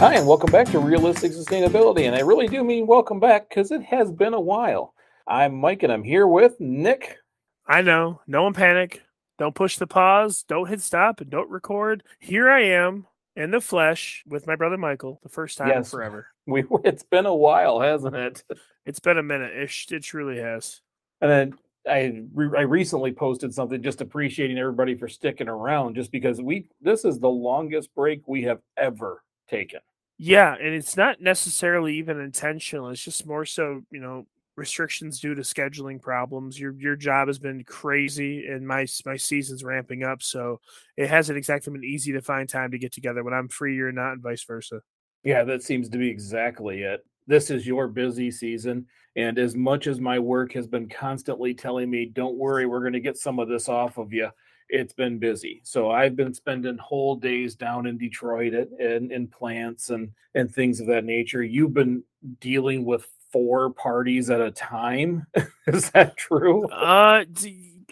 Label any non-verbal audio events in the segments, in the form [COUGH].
Hi, and welcome back to Realistic Sustainability. And I really do mean welcome back because it has been a while. I'm Mike, and I'm here with Nick. I know. No one panic. Don't push the pause. Don't hit stop and don't record. Here I am in the flesh with my brother Michael, the first time Yes. in forever. [LAUGHS] We it's been a while, hasn't it? It's been a minute. It, it truly has. And then I re- I recently posted something just appreciating everybody for sticking around, just because we this is the longest break we have ever taken. Yeah, and it's not necessarily even intentional. It's just more so, you know, restrictions due to scheduling problems. Your your job has been crazy, and my my season's ramping up, so it hasn't exactly been easy to find time to get together when I'm free. You're not, and vice versa. Yeah, that seems to be exactly it. This is your busy season. And as much as my work has been constantly telling me, don't worry, we're going to get some of this off of you, it's been busy. So I've been spending whole days down in Detroit at, in, in plants and, and things of that nature. You've been dealing with four parties at a time. [LAUGHS] is that true? Uh,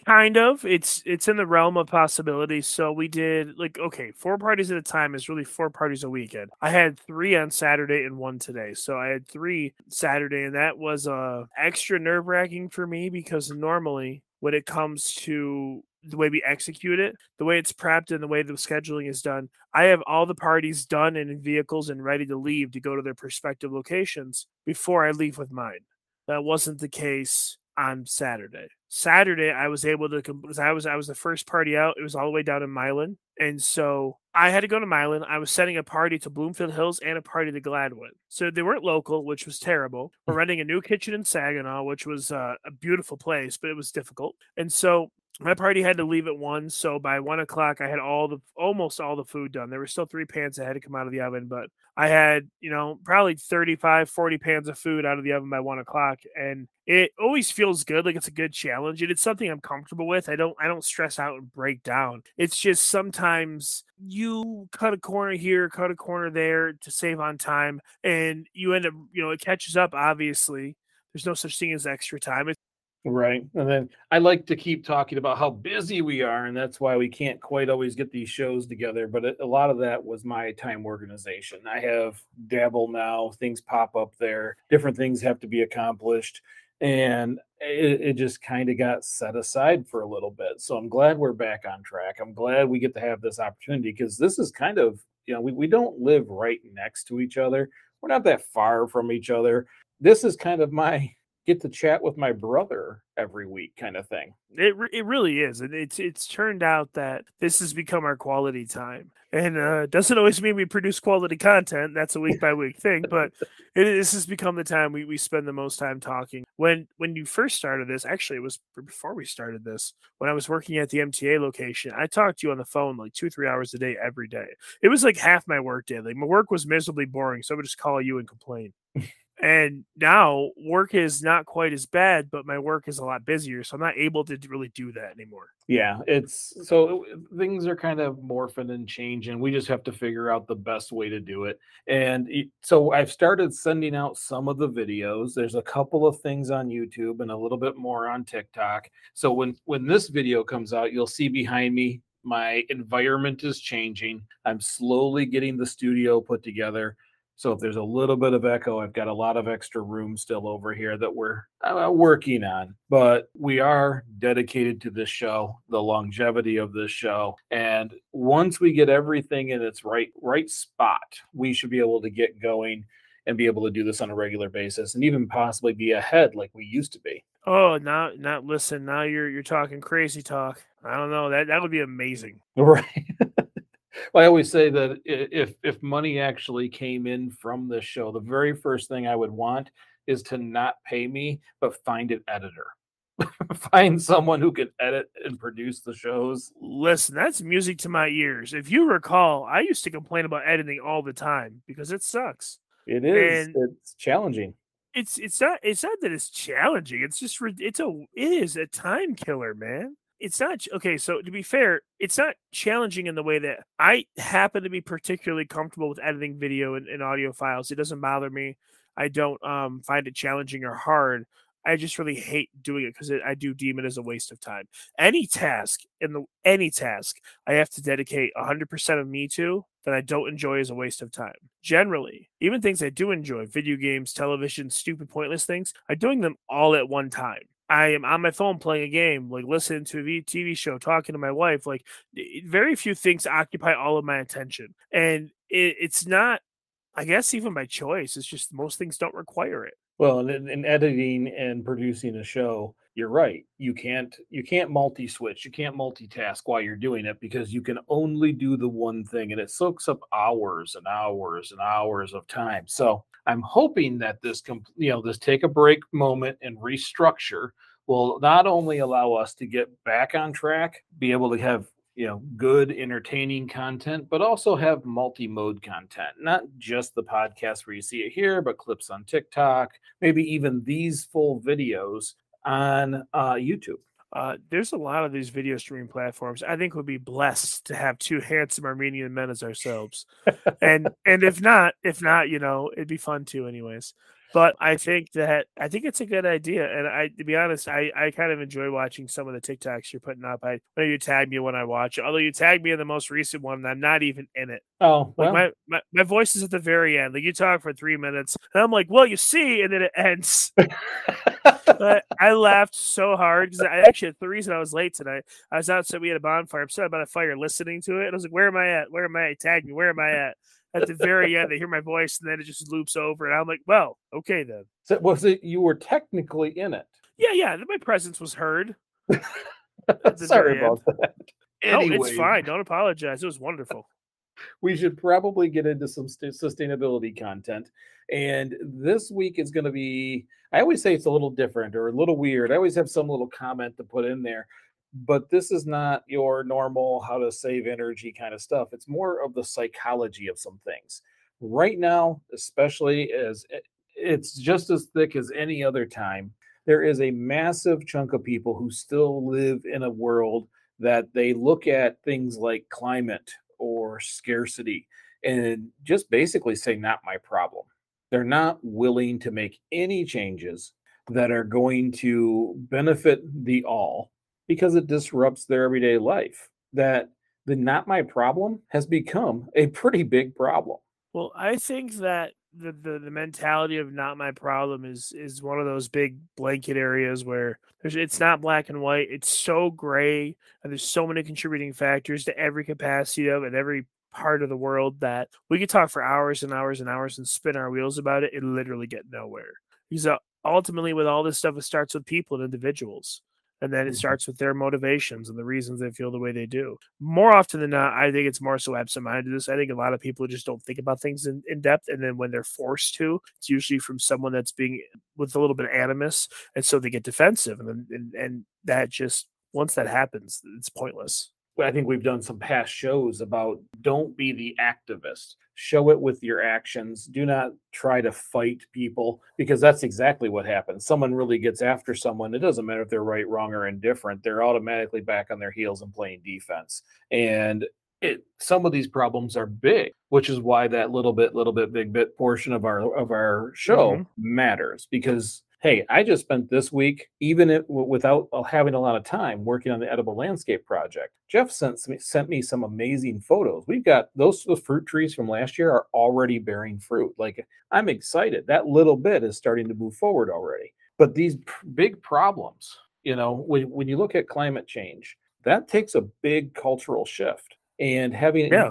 kind of. It's it's in the realm of possibility. So we did like okay, four parties at a time is really four parties a weekend. I had three on Saturday and one today. So I had three Saturday, and that was uh extra nerve wracking for me because normally when it comes to the way we execute it, the way it's prepped and the way the scheduling is done, I have all the parties done and in vehicles and ready to leave to go to their prospective locations before I leave with mine. That wasn't the case on Saturday. Saturday, I was able to because I was I was the first party out. It was all the way down in Milan, and so I had to go to Milan. I was sending a party to Bloomfield Hills and a party to Gladwin. So they weren't local, which was terrible. We're renting a new kitchen in Saginaw, which was uh, a beautiful place, but it was difficult. And so my party had to leave at one. So by one o'clock, I had all the almost all the food done. There were still three pans that had to come out of the oven, but I had, you know, probably 35, 40 pans of food out of the oven by one o'clock. And it always feels good. Like it's a good challenge. And it's something I'm comfortable with. I don't I don't stress out and break down. It's just sometimes you cut a corner here, cut a corner there to save on time. And you end up, you know, it catches up, obviously. There's no such thing as extra time. It's Right. And then I like to keep talking about how busy we are, and that's why we can't quite always get these shows together. But a lot of that was my time organization. I have Dabble now, things pop up there, different things have to be accomplished. And it, it just kind of got set aside for a little bit. So I'm glad we're back on track. I'm glad we get to have this opportunity because this is kind of, you know, we, we don't live right next to each other. We're not that far from each other. This is kind of my get to chat with my brother every week kind of thing. It it really is, and it's it's turned out that this has become our quality time, and uh, doesn't always mean we produce quality content. That's a week by week thing, but [LAUGHS] it, this has become the time we, we spend the most time talking. When when you first started this, actually, it was before we started this. When I was working at the MTA location, I talked to you on the phone like two three hours a day every day. It was like half my work day. Like my work was miserably boring, so I would just call you and complain. And now work is not quite as bad, but my work is a lot busier, so I'm not able to really do that anymore. Yeah, it's so uh, things are kind of morphing and changing. We just have to figure out the best way to do it. And so I've started sending out some of the videos. There's a couple of things on YouTube and a little bit more on TikTok. So when when this video comes out, you'll see behind me my environment is changing. I'm slowly getting the studio put together. So if there's a little bit of echo, I've got a lot of extra room still over here that we're uh, working on. But we are dedicated to this show, the longevity of this show, and once we get everything in its right right spot, we should be able to get going and be able to do this on a regular basis, and even possibly be ahead like we used to be. Oh, now not listen. Now you're you're talking crazy talk. I don't know that that would be amazing. [LAUGHS] Right. [LAUGHS] well, I always say that if if money actually came in from this show, the very first thing I would want is to not pay me, but find an editor. [LAUGHS] find someone who can edit and produce the shows. Listen, that's music to my ears. If you recall, I used to complain about editing all the time because it sucks. It is. And it's challenging. It's it's not it's not that it's challenging. It's just it's a it is a time killer, man. It's not okay. So to be fair, it's not challenging in the way that I happen to be particularly comfortable with editing video and, and audio files. It doesn't bother me. I don't um, find it challenging or hard. I just really hate doing it because I do deem it as a waste of time. Any task in the any task I have to dedicate 100% of me to that I don't enjoy is a waste of time. Generally, even things I do enjoy, video games, television, stupid pointless things, I'm doing them all at one time. I am on my phone playing a game, like listening to a TV show, talking to my wife. Like, very few things occupy all of my attention. And it, it's not, I guess, even by choice. It's just most things don't require it. Well, in, in editing and producing a show, you're right. You can't you can't multi-switch. You can't multitask while you're doing it because you can only do the one thing, and it soaks up hours and hours and hours of time. So I'm hoping that this, you know, this take a break moment and restructure will not only allow us to get back on track, be able to have you know good entertaining content but also have multi-mode content not just the podcast where you see it here but clips on tiktok maybe even these full videos on uh, youtube uh, there's a lot of these video streaming platforms i think we'd be blessed to have two [LAUGHS] handsome armenian men as ourselves. And and if not if not you know it'd be fun too anyways but I think that I think it's a good idea. And I, to be honest, I, I kind of enjoy watching some of the TikToks you're putting up. I know you tag me when I watch it, although you tag me in the most recent one, I'm not even in it. Oh, well. like my, my, my voice is at the very end. Like you talk for three minutes, and I'm like, well, you see, and then it ends. [LAUGHS] but I laughed so hard because I actually the reason I was late tonight. I was outside. We had a bonfire. I'm sitting about a fire, listening to it. And I was like, "Where am I at? Where am I? Tag me. Where am I at?" At the very end, they hear my voice, and then it just loops over, and I'm like, "Well, okay then." So was it you were technically in it? Yeah, yeah. My presence was heard. [LAUGHS] Sorry about end. that. Anyway. No, it's fine. Don't apologize. It was wonderful. we should probably get into some st- sustainability content. And this week is going to be, I always say it's a little different or a little weird. I always have some little comment to put in there but this is not your normal how to save energy kind of stuff. It's more of the psychology of some things. Right now, especially as eh, it's just as thick as any other time, there is a massive chunk of people who still live in a world that they look at things like climate or scarcity and just basically say, not my problem. They're not willing to make any changes that are going to benefit the all because it disrupts their everyday life. That the not my problem has become a pretty big problem. Well, I think that the, the, the mentality of not my problem is is one of those big blanket areas where it's not black and white. It's so gray, and there's so many contributing factors to every capacity of and every part of the world that we could talk for hours and hours and hours and spin our wheels about it and literally get nowhere. Because uh, ultimately, with all this stuff, it starts with people and individuals and then it mm-hmm. starts with their motivations and the reasons they feel the way they do. More often than not, I think it's more so absent-mindedness. I think a lot of people just don't think about things in, in depth, and then when they're forced to, it's usually from someone that's being with a little bit of animus, and so they get defensive, and and, and that just once that happens, it's pointless. I think we've done some past shows about don't be the activist. Show it with your actions. Do not try to fight people because that's exactly what happens. Someone really gets after someone. It doesn't matter if they're right, wrong, or indifferent. They're automatically back on their heels and playing defense. And it some of these problems are big, which is why that little bit, little bit, big bit portion of our of our show mm-hmm. matters because hey, I just spent this week, even if, without uh, having a lot of time, working on the edible landscape project. Jeff sent me, sent me some amazing photos. We've got those, those fruit trees from last year are already bearing fruit. Like I'm excited. That little bit is starting to move forward already. But these big problems, you know, when, when you look at climate change, that takes a big cultural shift. And having yeah.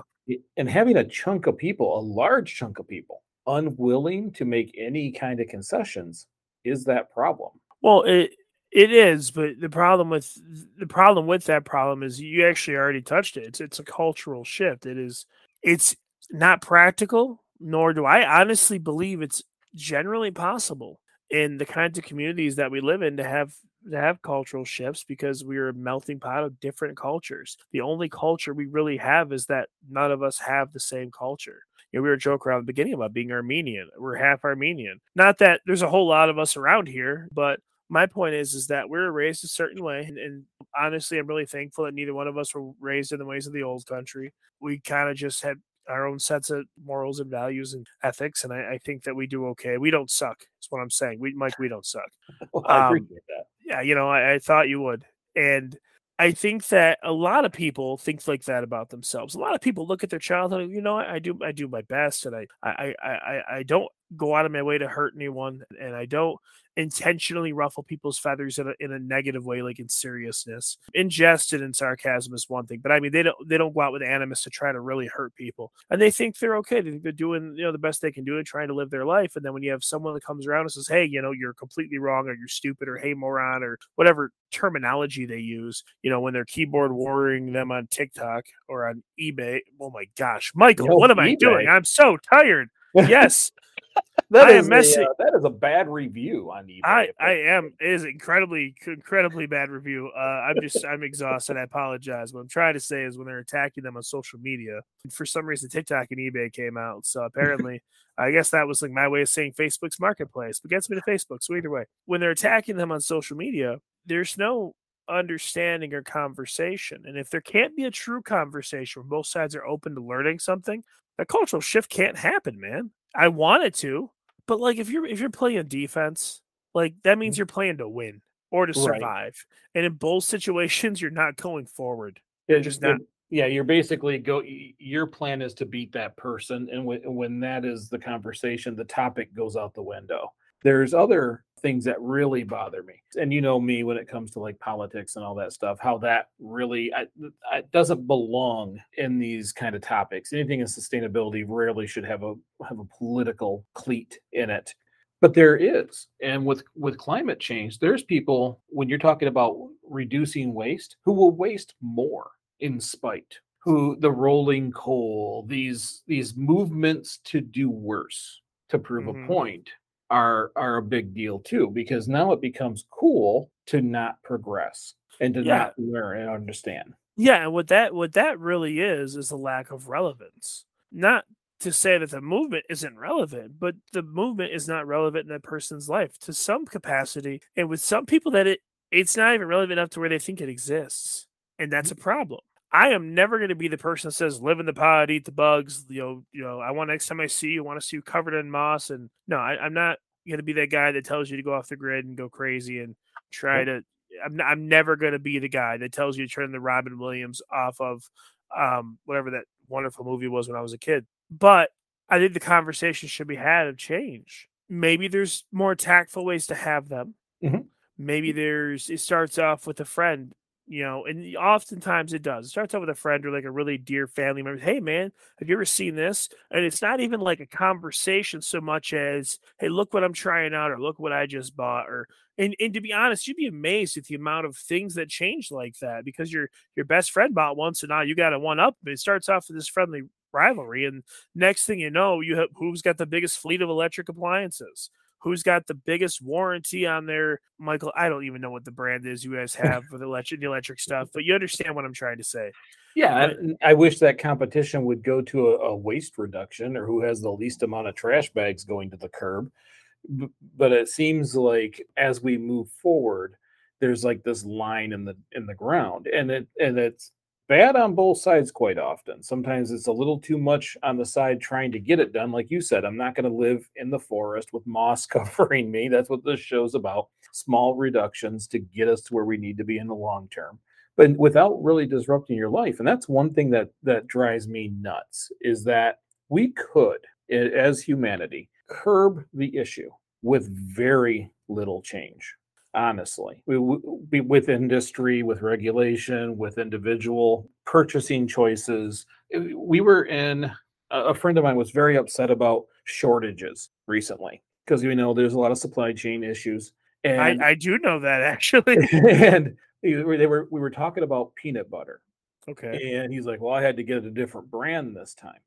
and having a chunk of people, a large chunk of people, unwilling to make any kind of concessions is that problem. Well, it it is, but the problem with the problem with that problem is you actually already touched it. It's it's a cultural shift. It is it's not practical, nor do I honestly believe it's generally possible in the kinds of communities that we live in to have to have cultural shifts because we're a melting pot of different cultures. The only culture we really have is that none of us have the same culture. You know, we were joking around the beginning about being Armenian. We're half Armenian. Not that there's a whole lot of us around here, but my point is is that we are raised a certain way and, and, honestly i'm really thankful that neither one of us were raised in the ways of the old country. We kind of just had our own sets of morals and values and ethics and I, I, think that we do okay. We don't suck that's what i'm saying. We mike we don't suck. [LAUGHS] Well, i um, appreciate that. yeah you know I, I I you would. And I think that a lot of people think like that about themselves. A lot of people look at their childhood, you know, I, I do I do my best and I I I I don't go out of my way to hurt anyone and I don't intentionally ruffle people's feathers in a, in a negative way, like in seriousness. In jest and in sarcasm is one thing, but I mean they don't they don't go out with animus to try to really hurt people, and they think they're okay. They think they're doing you know the best they can do and trying to live their life. And then when you have someone that comes around and says, "Hey, you know you're completely wrong," or "You're stupid," or "Hey, moron," or whatever terminology they use, you know when they're keyboard warring them on TikTok or on eBay. Oh my gosh, Michael, what am eBay. I doing? I'm so tired. [LAUGHS] Yes. That I is a, uh, that is a bad review on eBay. I, I am. It is incredibly incredibly bad review. Uh, I'm just I'm exhausted. I apologize. What I'm trying to say is when they're attacking them on social media, for some reason TikTok and eBay came out. So apparently, I guess that was like my way of saying Facebook's marketplace, but gets me to Facebook. So either way, when they're attacking them on social media, there's no understanding or conversation. And if there can't be a true conversation where both sides are open to learning something, that cultural shift can't happen, man. I want it to, but like if you're if you're playing defense, like that means mm-hmm. you're playing to win or to survive. Right. And in both situations, you're not going forward. You're just not. Yeah, you're basically go. Your plan is to beat that person, and when when that is the conversation, the topic goes out the window. There's other things that really bother me, and you know me when it comes to like politics and all that stuff. How that really I, I doesn't belong in these kind of topics. Anything in sustainability rarely should have a have a political cleat in it but there is and with with climate change there's people when you're talking about reducing waste who will waste more in spite who the rolling coal these these movements to do worse to prove mm-hmm. a point are are a big deal too because now it becomes cool to not progress and to yeah. not learn and understand yeah and what that what that really is is a lack of relevance not to say that the movement isn't relevant, but the movement is not relevant in that person's life to some capacity. And with some people that it it's not even relevant enough to where they think it exists. And that's a mm-hmm. problem. I am never going to be the person that says live in the pod, eat the bugs. You know, you know, I want next time I see you, I want to see you covered in moss. And no, I, am not going to be that guy that tells you to go off the grid and go crazy and try to. I'm, I'm never going to be the guy that tells you to turn the Robin Williams off of um, whatever that wonderful movie was when I was a kid. But I think the conversation should be had of change. Maybe there's more tactful ways to have them. Mm-hmm. Maybe there's it starts off with a friend, you know, and oftentimes it does. It starts off with a friend or like a really dear family member. Hey man, have you ever seen this? And it's not even like a conversation so much as, hey, look what I'm trying out, or look what I just bought, or and, and to be honest, you'd be amazed at the amount of things that change like that because your your best friend bought one, so now you got a one up. It starts off with this friendly rivalry. And next thing you know, you have who's got the biggest fleet of electric appliances? Who's got the biggest warranty on their Michael? I don't even know what the brand is you guys have for the electric, the electric [LAUGHS] stuff, but you understand what I'm trying to say. Yeah, but, I, I wish that competition would go to a, a waste reduction or who has the least amount of trash bags going to the curb. But it seems like as we move forward, there's like this line in the in the ground, and it and it's bad on both sides quite often. Sometimes it's a little too much on the side trying to get it done. Like you said, I'm not going to live in the forest with moss [LAUGHS] covering me. That's what this show's about. Small reductions to get us to where we need to be in the long term. But without really disrupting your life. And that's one thing that that drives me nuts is that we could as humanity curb the issue with very little change honestly. We, we, with industry with regulation with individual purchasing choices eh, we were in a friend of mine was very upset about shortages recently because we know there's a lot of supply chain issues and I, I do know that actually. [LAUGHS] and they were we were talking about peanut butter. Okay. And he's like well i had to get a different brand this time.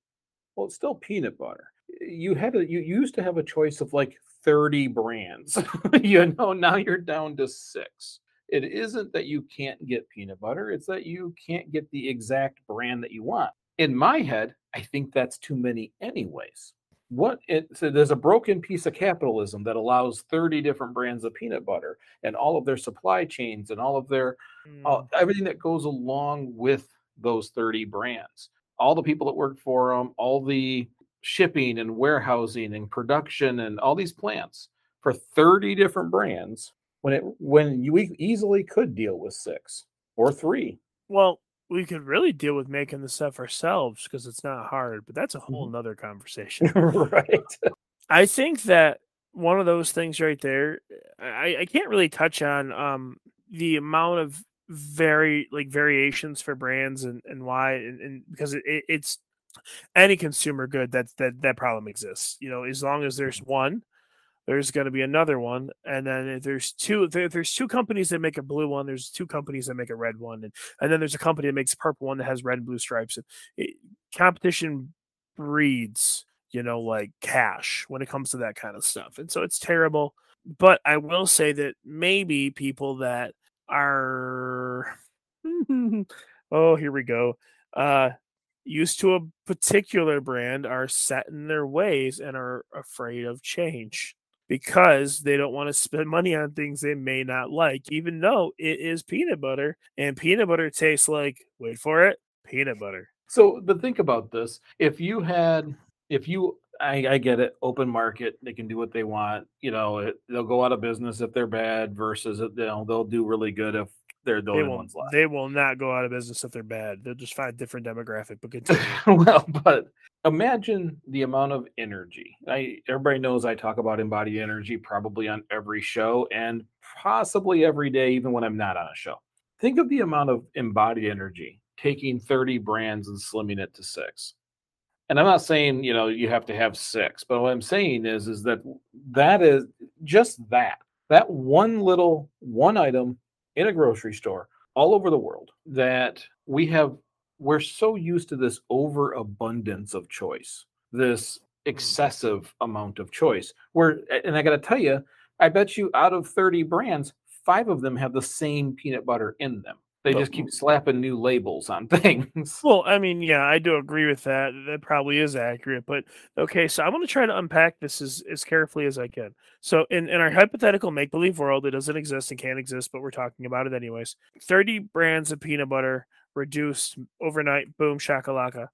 Well it's still peanut butter. You had a you used to have a choice of like 30 brands. [LAUGHS] you know, now you're down to six. It isn't that you can't get peanut butter, it's that you can't get the exact brand that you want. In my head, I think that's too many, anyways. What it so there's a broken piece of capitalism that allows 30 different brands of peanut butter and all of their supply chains and all of their Mm. everything that goes along with those 30 brands all the people that work for them all the shipping and warehousing and production and all these plants for 30 different brands when it when you easily could deal with six or three Well, we could really deal with making the stuff ourselves because it's not hard, but that's a whole Mhm. nother conversation. [LAUGHS] right I think that one of those things right there, I, I can't really touch on um the amount of very like variations for brands and, and why and, and because it, it's any consumer good that that that problem exists. You know, as long as there's one, there's going to be another one, and then if there's two, if there's two companies that make a blue one, there's two companies that make a red one, and and then there's a company that makes a purple one that has red and blue stripes. And it, competition breeds, you know, like cash when it comes to that kind of stuff, and so it's terrible. But I will say that maybe people that are, [LAUGHS] oh, here we go. Uh, used to a particular brand are set in their ways and are afraid of change because they don't want to spend money on things they may not like, even though it is peanut butter and peanut butter tastes like, wait for it, peanut butter. so but think about this if you had if you I, I get it open market they can do what they want you know it, they'll go out of business if they're bad versus you know they'll do really good if they're the They only will, ones left they will not go out of business if they're bad. They'll just find a different demographic. But [LAUGHS] continue. well, but imagine the amount of energy. I everybody knows I talk about embodied energy probably on every show and possibly every day, even when I'm not on a show. Think of the amount of embodied energy taking 30 brands and slimming it to six. And I'm not saying, you know, you have to have six, but what I'm saying is, is that that is just that, that one little one item in a grocery store all over the world that we have we're so used to this overabundance of choice, this hmm. excessive amount of choice. Where, and I got to tell you, I bet you out of 30 brands, five of them have the same peanut butter in them. They just keep slapping new labels on [LAUGHS] things. Well, I mean, yeah, I do agree with that. That probably is accurate. But okay, so I'm going to try to unpack this as, as carefully as I can. So, in, in our hypothetical make believe world, it doesn't exist and can't exist, but we're talking about it anyways. 30 brands of peanut butter reduced overnight, boom, shakalaka.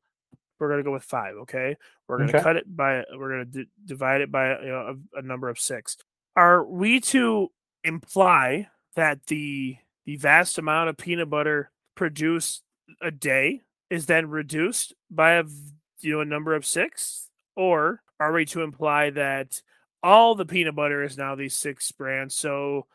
We're going to go with five, okay? We're going to Okay. cut it by, we're going to d- divide it by you know, a, a number of six. Are we to imply that the the vast amount of peanut butter produced a day is then reduced by a you know a number of six? Or are we to imply that all the peanut butter is now these six brands? So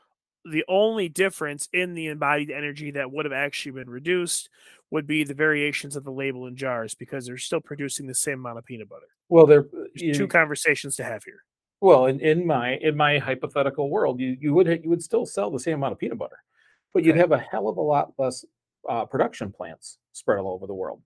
the only difference in the embodied energy that would have actually been reduced would be the variations of the label in jars because they're still producing the same amount of peanut butter. Well, there, there's two conversations to have here. Well, in, in my in my hypothetical world, you you would you would still sell the same amount of peanut butter, but you'd have a hell of a lot less uh, production plants spread all over the world.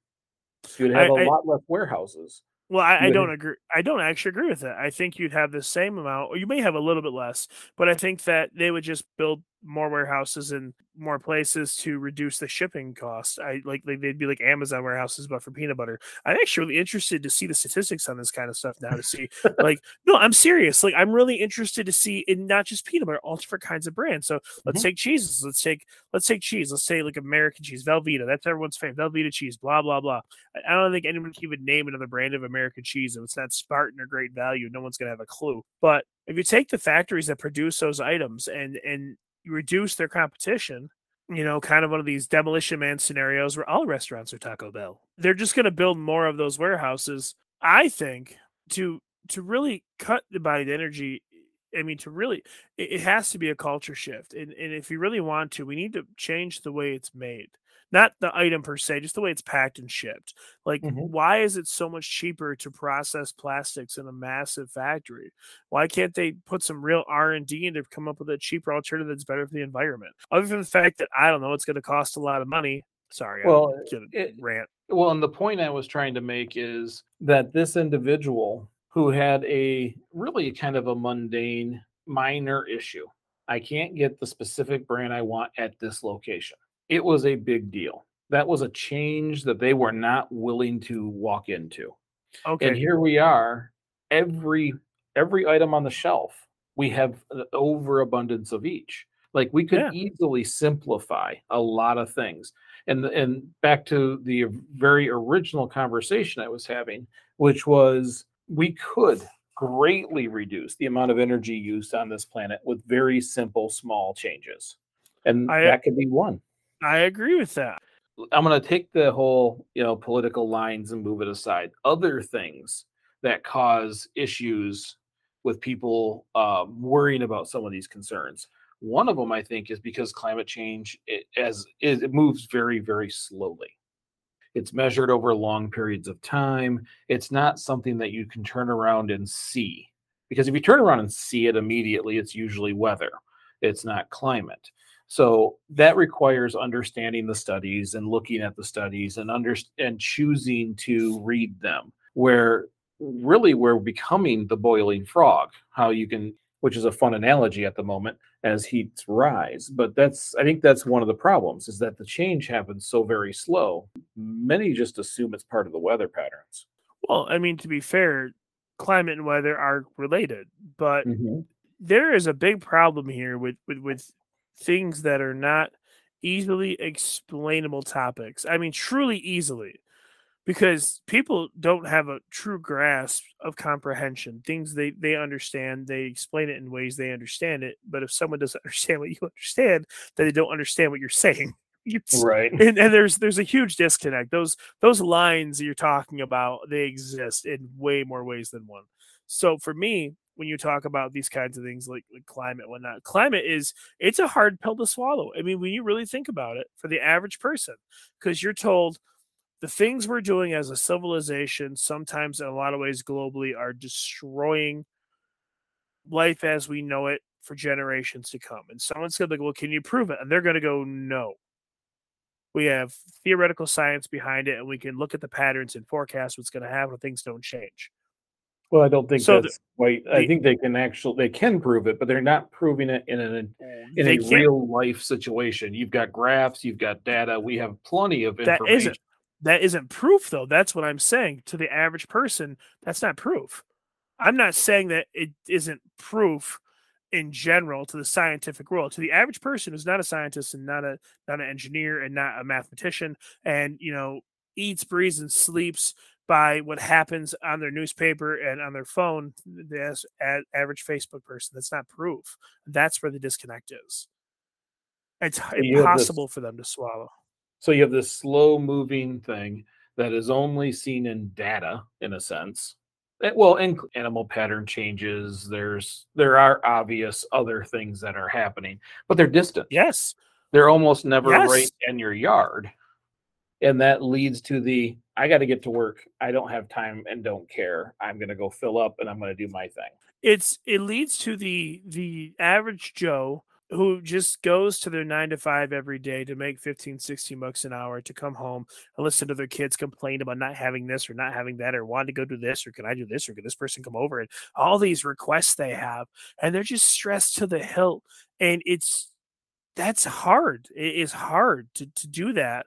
You'd have I- a I- lot less warehouses. Well, I, I don't would- agree. I don't actually agree with that. I think you'd have the same amount, or you may have a little bit less, but I think that they would just build more warehouses and more places to reduce the shipping cost. I like like they'd be like Amazon warehouses, but for peanut butter. I'm actually really interested to see the statistics on this kind of stuff now. To see, [LAUGHS] like, no, I'm serious. Like, I'm really interested to see in not just peanut butter, all different kinds of brands. So let's Mhm. take cheeses. Let's take let's take cheese. Let's say like American cheese, Velveeta. That's everyone's favorite. Velveeta cheese. Blah blah blah. I- I don't think anyone can even name another brand of American cheese. If it's not Spartan or Great Value, no one's gonna have a clue. But if you take the factories that produce those items and and you reduce their competition, you know, kind of one of these demolition man scenarios where all restaurants are Taco Bell. They're just gonna build more of those warehouses. I think to to really cut the bodied energy. I mean, to really, it, it has to be a culture shift, and and if you really want to, we need to change the way it's made not the item per se, just the way it's packed and shipped. Like, Mhm. why is it so much cheaper to process plastics in a massive factory? Why can't they put some real R and D and to come up with a cheaper alternative that's better for the environment? Other than the fact that I don't know, it's going to cost a lot of money. Sorry, Well, it- rant. Well, and the point I was trying to make is that this individual who had a really kind of a mundane, minor issue I can't get the specific brand I want at this location. It was a big deal. That was a change that they were not willing to walk into. Okay. And here we are, every every item on the shelf, we have an overabundance of each. Like we could Yeah. easily simplify a lot of things. And and back to the very original conversation I was having, which was we could greatly reduce the amount of energy used on this planet with very simple small changes. And I- that could be one. I agree with that. I'm going to take the whole, you know, political lines and move it aside. Other things that cause issues with people um, worrying about some of these concerns. One of them, I think, is because climate change it, as it moves very, very slowly. It's measured over long periods of time. It's not something that you can turn around and see because if you turn around and see it immediately, it's usually weather. It's not climate. So that requires understanding the studies and looking at the studies and under and choosing to read them. Where really we're becoming the boiling frog. How you can, which is a fun analogy at the moment as heats rise. But that's I think that's one of the problems is that the change happens so very slow. Many just assume it's part of the weather patterns. Well, I mean, to be fair, climate and weather are related, but Mhm. there is a big problem here with with, with things that are not easily explainable topics. I mean, truly easily, because people don't have a true grasp of comprehension. Things they they understand, they explain it in ways they understand it. But if someone doesn't [LAUGHS] understand what you understand, then they don't understand what you're saying. [LAUGHS] It's- Right. and, and there's there's a huge disconnect. Those those lines you're talking about, they exist in way more ways than one. So for me, when you talk about these kinds of things like, like climate whatnot, climate is it's a hard pill to swallow. I mean, when you really think about it, for the average person, because you're told the things we're doing as a civilization, sometimes in a lot of ways globally, are destroying life as we know it for generations to come. And someone's gonna be like, well, can you prove it? And they're gonna go, no we have theoretical science behind it and we can look at the patterns and forecast what's going to happen if things don't change Well, I don't think So the- that's quite. I think they can actually they can prove it, but they're not proving it in an mm. in a real life situation. You've got graphs, you've got data. We have plenty of that information. isn't that isn't proof though that's what i'm saying to the average person that's not proof i'm not saying that it isn't proof in general to the scientific world to the average person who's not a scientist and not a not an engineer and not a mathematician and you know eats breathes and sleeps by what happens on their newspaper and on their phone the as- average facebook person that's not proof that's where the disconnect is it's you have this- impossible for them to swallow So you have this slow moving thing that is only seen in data, in a sense. Eh, Well, in animal pattern changes, there's there are obvious other things that are happening, but they're distant. yes They're almost never Yes. right in your yard. And that leads to the I got to get to work. I don't have time and don't care. I'm going to go fill up and I'm going to do my thing. it's it leads to the the average joe who just goes to their nine to five every day to make 15 16 bucks an hour to come home and listen to their kids complain about not having this or not having that or wanting to go do this or can i do this or can this person come over and all these requests they have and they're just stressed to the hilt and it's that's hard it is hard to, to do that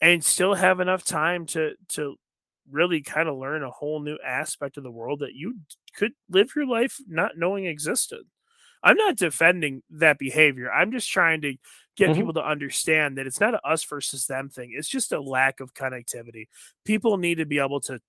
and still have enough time to to really kind of learn a whole new aspect of the world that you could live your life not knowing existed. I'm not defending that behavior. I'm just trying to get Mhm. people to understand that it's not a us versus them thing. It's just a lack of connectivity. People need to be able to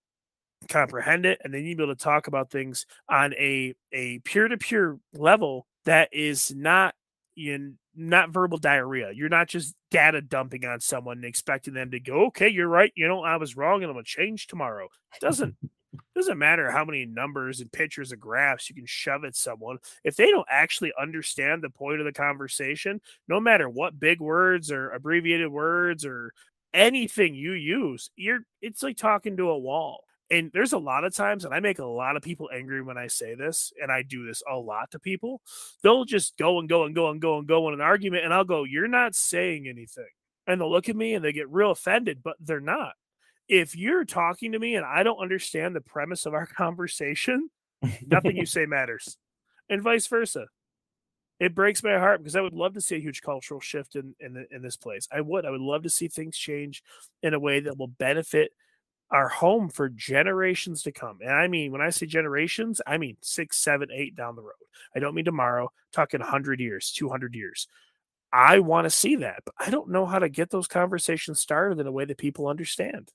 comprehend it and they need to be able to talk about things on a a peer-to-peer level that is not in not verbal diarrhea. You're not just data dumping on someone and expecting them to go, okay, you're right. You know, I was wrong and I'm gonna change tomorrow. Doesn't [LAUGHS] doesn't matter how many numbers and pictures and graphs you can shove at someone. If they don't actually understand the point of the conversation, no matter what big words or abbreviated words or anything you use, you're it's like talking to a wall. And there's a lot of times, and I make a lot of people angry when I say this, and I do this a lot to people. They'll just go and go and go and go and go in an argument, and I'll go, You're not saying anything. And they'll look at me and they get real offended, but they're not. If you're talking to me and I don't understand the premise of our [LAUGHS] conversation, nothing you [LAUGHS] say matters. And vice versa. it breaks my heart because I would love to see a huge cultural shift in in, the, in this place. I would. I would love to see things change in a way that will benefit our home for generations to come. And I mean, when I say generations, I mean six, seven, eight down the road. I don't mean tomorrow, talking 100 years, 200 years. I want to see that, but I don't know how to get those conversations started in a way that people understand.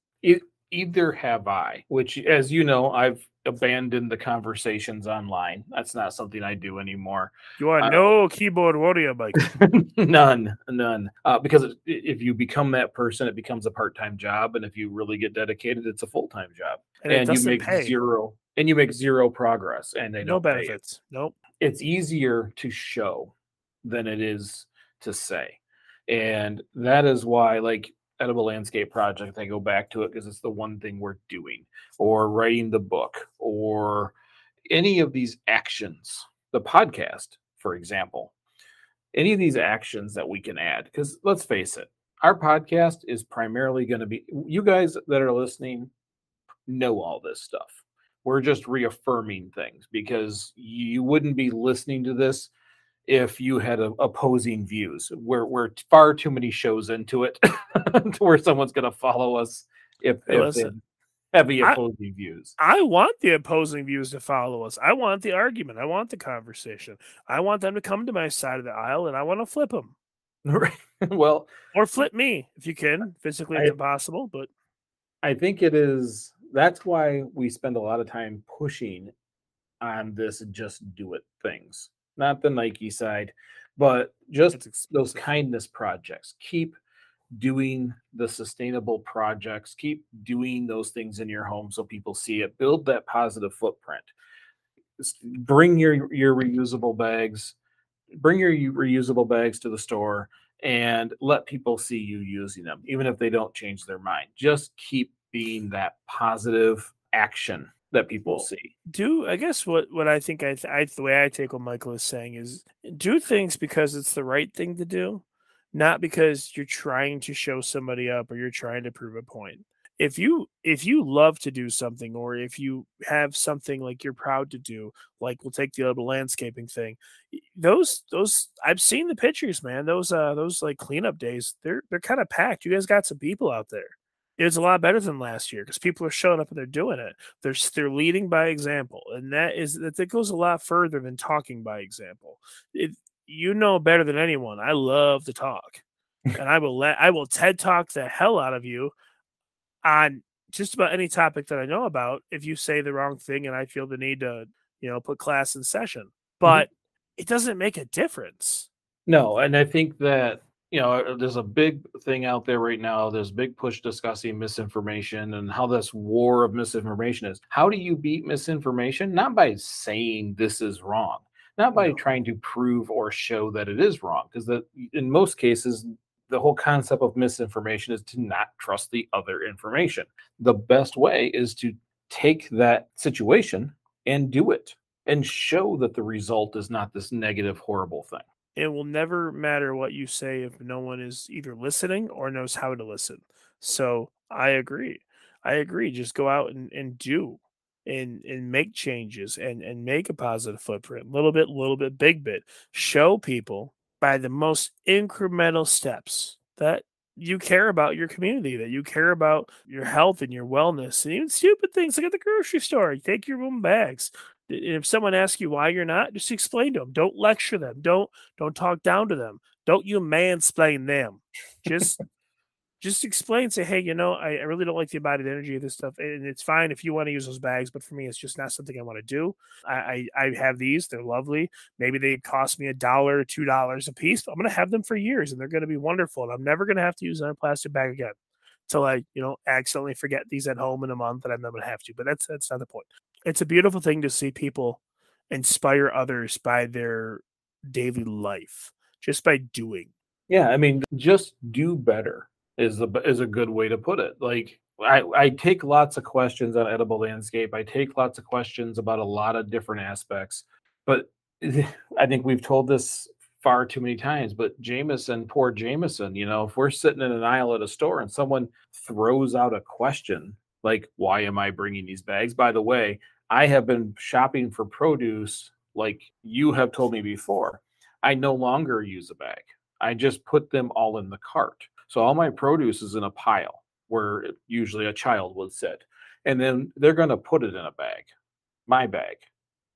Either have I, which, as you know, I've abandoned the conversations online. That's not something I do anymore. You are uh, no keyboard warrior, Mike. [LAUGHS] none, none. Uh, because if you become that person, it becomes a part-time job, and if you really get dedicated, it's a full-time job, and, and you make pay. zero, and you make zero progress, and they no benefits. Nope. It's easier to show than it is to say, and that is why, like edible landscape project i go back to it because it's the one thing we're doing or writing the book or any of these actions the podcast for example. Any of these actions that we can add because let's face it our podcast is primarily going to be you guys that are listening know all this stuff. We're just reaffirming things because you wouldn't be listening to this if you had a, opposing views. We're we're far too many shows into it [LAUGHS] to where someone's going to follow us if, Hey, if listen, they have the I- opposing views. I want the opposing views to follow us. I want the argument. I want the conversation. I want them to come to my side of the aisle and I want to flip them [LAUGHS] Right. well, or flip me if you can. Physically, it's impossible, but I think it is. That's why we spend a lot of time pushing on this just do it things, not the Nike side, but just those kindness projects. Keep doing the sustainable projects. Keep doing those things in your home so people see it. Build that positive footprint. Bring your your reusable bags. Bring your reusable bags to the store and let people see you using them, even if they don't change their mind. Just keep being that positive action that people see. do I guess what what I think I, th- I the way I take what Michael is saying is do things because it's the right thing to do, not because you're trying to show somebody up or you're trying to prove a point. If you if you love to do something or if you have something like you're proud to do, like we'll take the other landscaping thing, those those I've seen the pictures, man. Those uh those like cleanup days, they're they're kind of packed. You guys got some people out there. It's a lot better than last year because people are showing up and they're doing it. They're they're leading by example and that is that, that goes a lot further than talking by example. It, you know better than anyone i love to talk [LAUGHS] and i will let i will ted talk the hell out of you on just about any topic that i know about if you say the wrong thing and i feel the need to you know put class in session mm-hmm. but it doesn't make a difference. No, and I think that you know uh, there's a big thing out there right now. There's big push discussing misinformation and how this war of misinformation is. How do you beat misinformation? Not by saying this is wrong, not by No. trying to prove or show that it is wrong, because that in most cases the whole concept of misinformation is to not trust the other information. The best way is to take that situation and do it and show that the result is not this negative, horrible thing. It will never matter what you say if no one is either listening or knows how to listen. So I agree. I agree. Just go out and, and do and and make changes and and make a positive footprint. Little bit, little bit, big bit. Show people by the most incremental steps that you care about your community, that you care about your health and your wellness, and even stupid things like at the grocery store. Take your own bags. If someone asks you why you're not, just explain to them. Don't lecture them. Don't don't talk down to them. Don't you mansplain them. Just just explain. Say, hey, you know, I, I really don't like the embodied energy of this stuff, and it's fine if you want to use those bags, but for me, it's just not something I want to do. I I, I have these; they're lovely. Maybe they cost me a dollar or two dollars a piece. I'm going to have them for years, and they're going to be wonderful. And I'm never going to have to use another plastic bag again till I, you know, accidentally forget these at home in a month, and I'm going to have to. But that's that's not the point. It's a beautiful thing to see people inspire others by their daily life, just by doing. Yeah, I mean, just do better is the is a good way to put it. Like I, I take lots of questions on edible landscape. I take lots of questions about a lot of different aspects, but [LAUGHS] I think we've told this far too many times. But Jameson, poor Jameson, you know, if we're sitting in an aisle at a store and someone throws out a question like, "Why am I bringing these bags?" By the way, I have been shopping for produce like you have told me before. I no longer use a bag. I just put them all in the cart. So all my produce is in a pile where usually a child would sit. And then they're going to put it in a bag, my bag.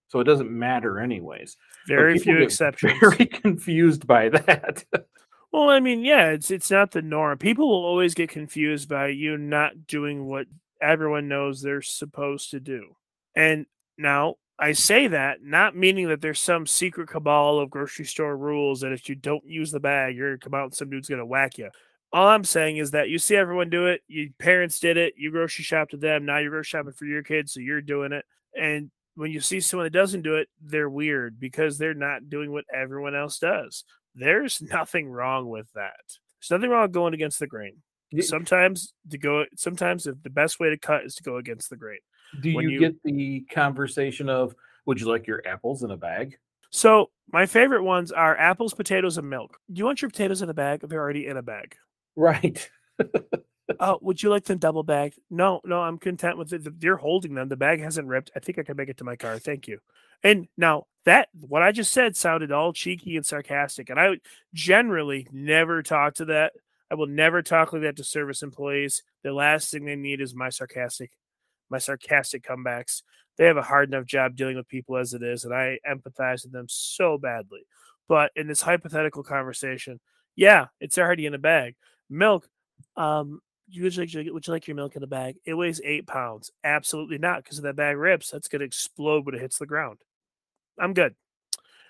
So it doesn't matter anyways. Very few [LAUGHS] exceptions. Very confused by that. [LAUGHS] well, I mean, yeah, it's it's not the norm. People will always get confused by you not doing what everyone knows they're supposed to do. And now I say that not meaning that there's some secret cabal of grocery store rules that if you don't use the bag, you're gonna come out and some dude's gonna whack you. All I'm saying is that you see everyone do it. Your parents did it. You grocery shop to them. Now you're grocery shopping for your kids, so you're doing it. And when you see someone that doesn't do it, they're weird because they're not doing what everyone else does. There's [LAUGHS] nothing wrong with that. There's nothing wrong with going against the grain. Sometimes to go, sometimes the best way to cut is to go against the grain. Do you, you, get the conversation of would you like your apples in a bag? So my favorite ones are apples, potatoes, and milk. Do you want your potatoes in a bag? They're already in a bag. Right. [LAUGHS] oh, would you like them double bagged? No, no, I'm content with it. You're holding them. The bag hasn't ripped. I think I can make it to my car. Thank you. And now that what I just said sounded all cheeky and sarcastic, and I generally never talk to that. I will never talk like that to service employees. The last thing they need is my sarcastic my sarcastic comebacks. They have a hard enough job dealing with people as it is, and I empathize with them so badly. But in this hypothetical conversation, yeah, it's already in a bag. Milk, um, you would, like, would you like your milk in a bag? It weighs eight pounds. Absolutely not, because if that bag rips, that's going to explode when it hits the ground. I'm good.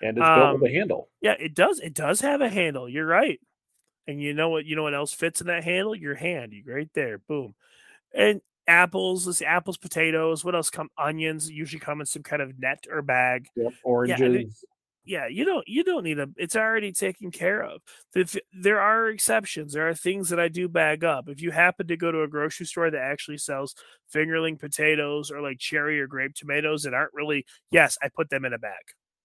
And it's built um, with a handle. Yeah, it does. It does have a handle. You're right. And you know what? You know what else fits in that handle? Your hand. You right there. Boom. And apples. Let's see, apples, potatoes. What else come? Onions usually come in some kind of net or bag. Yep, oranges. Yeah, yeah, you don't you don't need them. It's already taken care of. If, there are exceptions. There are things that I do bag up. If you happen to go to a grocery store that actually sells fingerling potatoes or like cherry or grape tomatoes that aren't really, yes, I put them in a bag.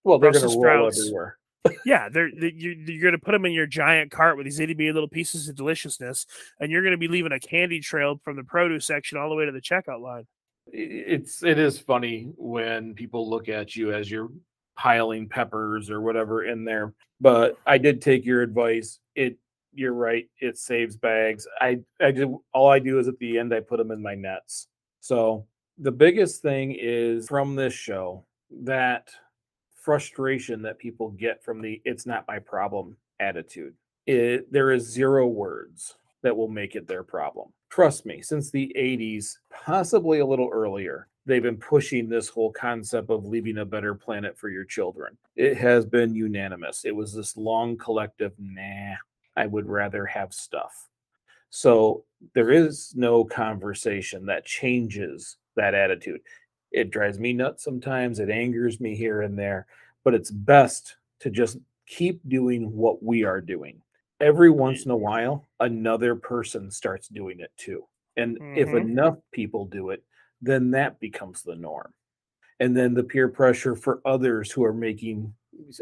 Well, they're going to roll everywhere yeah, they're, you're, you're going to put them in your giant cart with these itty bitty little pieces of deliciousness, and you're going to be leaving a candy trail from the produce section all the way to the checkout line. It's it is funny when people look at you as you're piling peppers or whatever in there. But I did take your advice. It you're right. It saves bags. I I do all I do is at the end I put them in my nets. So the biggest thing is from this show that frustration that people get from the it's not my problem attitude. It, there is zero words that will make it their problem. Trust me, since the 80s, possibly a little earlier, they've been pushing this whole concept of leaving a better planet for your children. It has been unanimous. It was this long collective, nah, I would rather have stuff. So there is no conversation that changes that attitude. It drives me nuts sometimes. It angers me here and there, but it's best to just keep doing what we are doing. Every once in a while, another person starts doing it too. And mm-hmm. if enough people do it, then that becomes the norm. And then the peer pressure for others who are making,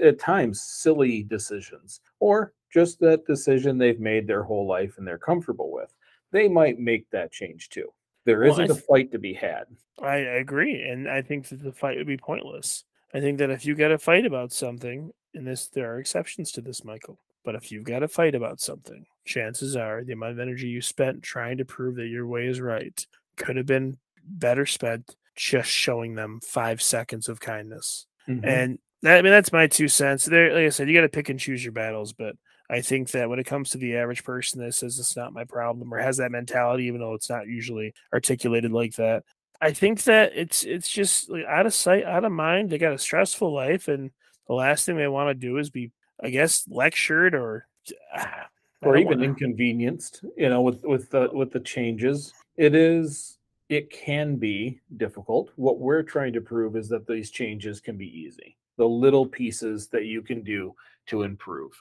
at times, silly decisions or just that decision they've made their whole life and they're comfortable with, they might make that change too. There isn't well, a fight to be had. I agree, and I think that the fight would be pointless. I think that if you got to fight about something, and this there are exceptions to this, Michael, but if you've got to fight about something, chances are the amount of energy you spent trying to prove that your way is right could have been better spent just showing them five seconds of kindness. Mm-hmm. And that, I mean, that's my two cents. There, like I said, you got to pick and choose your battles, but I think that when it comes to the average person that says it's not my problem or has that mentality, even though it's not usually articulated like that, I think that it's it's just like out of sight, out of mind. They got a stressful life, and the last thing they want to do is be, I guess, lectured or ah, or even wanna... inconvenienced. You know, with with the with the changes, it is it can be difficult. What we're trying to prove is that these changes can be easy. The little pieces that you can do to improve.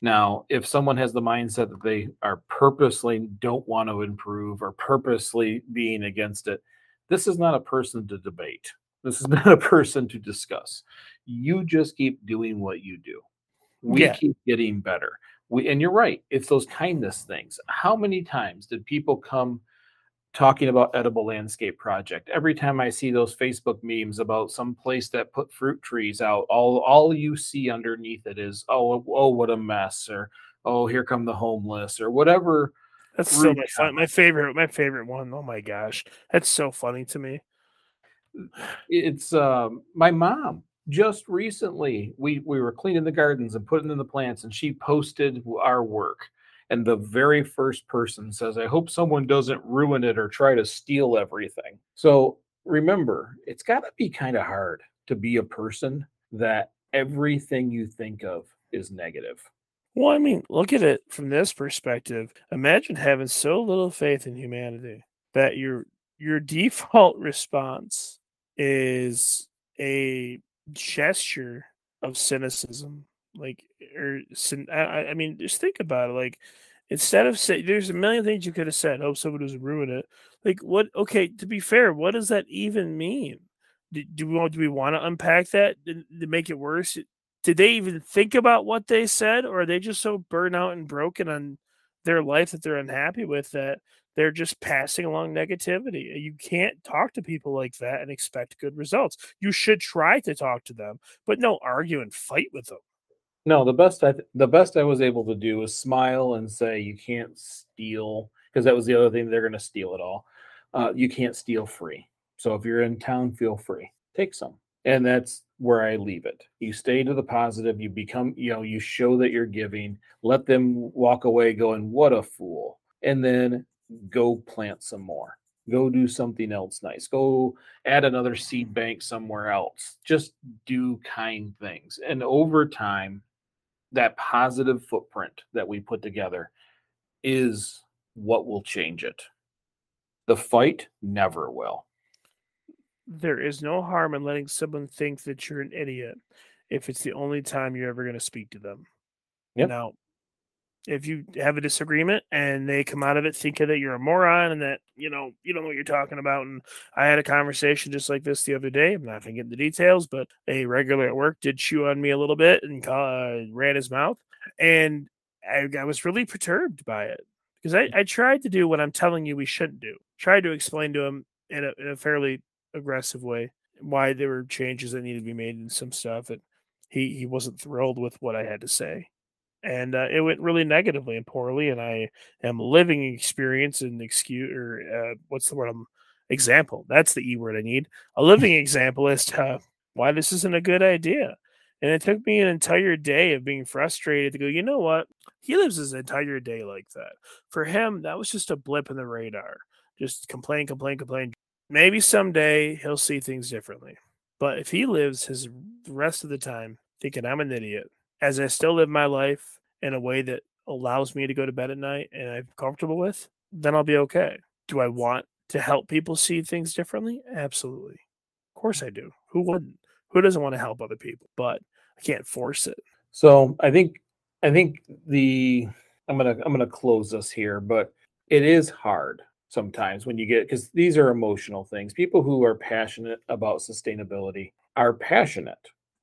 Now, if someone has the mindset that they are purposely don't want to improve or purposely being against it, this is not a person to debate. This is [LAUGHS] not a person to discuss. You just keep doing what you do. We yeah. keep getting better. We and you're right. It's those kindness things. How many times did people come talking about edible landscape project. Every time I see those Facebook memes about some place that put fruit trees out, all all you see underneath it is oh oh what a mess or oh here come the homeless or whatever. That's so much fun. My favorite my favorite one. Oh my gosh. That's so funny to me. It's um my mom just recently we we were cleaning the gardens and putting in the plants and she posted our work and the very first person says, I hope someone doesn't ruin it or try to steal everything. So remember, it's got to be kind of hard to be a person that everything you think of is negative. Well, I mean, look at it from this perspective. Imagine having so little faith in humanity that your your default [LAUGHS] response is a gesture of cynicism like er, or I, I mean just think about it like instead of say there's a million things you could have said hope someone doesn't ruin it like what okay to be fair what does that even mean do, do we want do we want to unpack that to, to make it worse did they even think about what they said or are they just so burned out and broken on their life that they're unhappy with that they're just passing along negativity. You can't talk to people like that and expect good results. You should try to talk to them, but no argue and fight with them. No, the best I the best I was able to do was smile and say you can't steal because that was the other thing they're going to steal it all. Uh, you can't steal free. So if you're in town, feel free, take some, and that's where I leave it. You stay to the positive. You become, you know, you show that you're giving. Let them walk away going, "What a fool," and then go plant some more. Go do something else nice. Go add another seed bank somewhere else. Just do kind things, and over time that positive footprint that we put together is what will change it. The fight never will. There is no harm in letting someone think that you're an idiot if it's the only time you're ever going to speak to them. Yep. Now, if you have a disagreement and they come out of it thinking that you're a moron and that you know you don't know what you're talking about. And i had a conversation just like this the other day i'm not going to get into details but a regular at work did chew on me a little bit and uh, ran his mouth. And I, I, was really perturbed by it because I, I tried to do what i'm telling you we shouldn't do tried to explain to him in a, in a fairly aggressive way why there were changes that needed to be made and some stuff that he he wasn't thrilled with what i had to say and uh, it went really negatively and poorly. And I am living experience and excuse or uh, what's the word? I'm example. That's the e word I need. A [LAUGHS] living example as to why this isn't a good idea. And it took me an entire day of being frustrated to go, you know what? He lives his entire day like that. For him, that was just a blip in the radar. Just complain, complain, complain. Maybe someday he'll see things differently. But if he lives his rest of the time thinking I'm an idiot, as I still live my life in a way that allows me to go to bed at night and I'm comfortable with, then I'll be okay. Do I want to help people see things differently? Absolutely. Of course I do. Who wouldn't? Who doesn't want to help other people? But I can't force it. So I think I think the I'm gonna I'm gonna close this here, but it is hard sometimes when you get because these are emotional things. People who are passionate about sustainability are passionate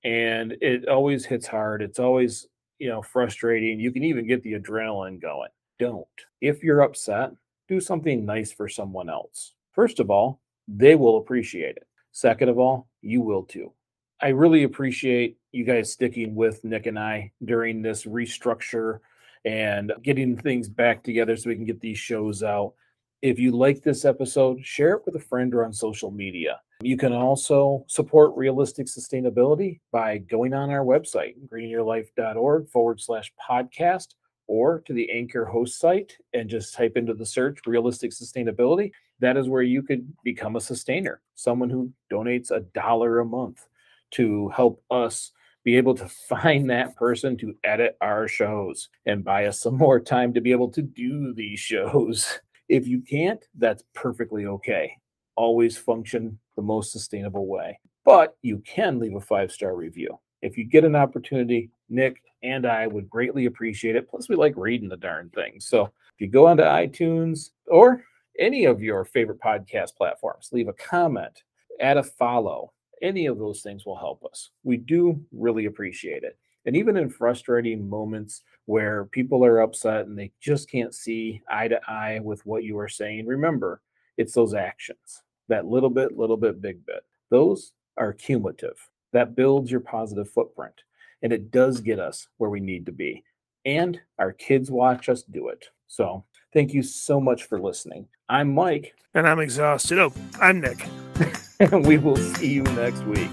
and it always hits hard. It's always, you know, frustrating. You can even get the adrenaline going. Don't. If you're upset, do something nice for someone else. First of all, they will appreciate it. Second of all, you will too. I really appreciate you guys sticking with Nick and I during this restructure and getting things back together so we can get these shows out. If you like this episode, share it with a friend or on social media. You can also support realistic sustainability by going on our website, greenyourlife.org forward slash podcast, or to the Anchor host site and just type into the search realistic sustainability. That is where you could become a sustainer, someone who donates a dollar a month to help us be able to [LAUGHS] find that person to edit our shows and buy us some more time to be able to do these shows. If you can't, that's perfectly okay. Always function the most sustainable way. But you can leave a five star review. If you get an opportunity, Nick and I would greatly appreciate it. Plus, we like reading the darn thing. So if you go onto iTunes or any of your favorite podcast platforms, leave a comment, add a follow. Any of those things will help us. We do really appreciate it. And even in frustrating moments where people are upset and they just can't see eye to eye with what you are saying, remember, It's those actions, that little bit, little bit, big bit. Those are cumulative. That builds your positive footprint. And it does get us where we need to be. And our kids watch us do it. So thank you so much for listening. I'm Mike. And I'm exhausted. Oh, I'm Nick. and [LAUGHS] we will see you next week.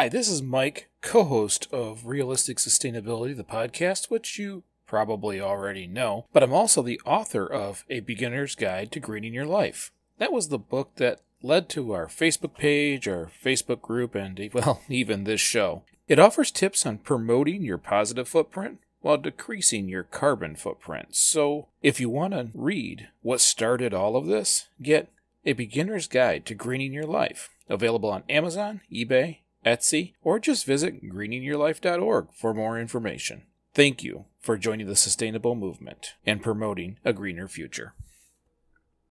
Hi, this is Mike, co host of Realistic Sustainability, the podcast, which you probably already know, but I'm also the author of A Beginner's Guide to Greening Your Life. That was the book that led to our Facebook page, our Facebook group, and, [LAUGHS] well, even this show. It offers tips on promoting your positive footprint while decreasing your carbon footprint. So, if you want to read what started all of this, get A Beginner's Guide to Greening Your Life, available on Amazon, eBay, Etsy, or just visit greeningyourlife.org for more information. Thank you for joining the sustainable movement and promoting a greener future.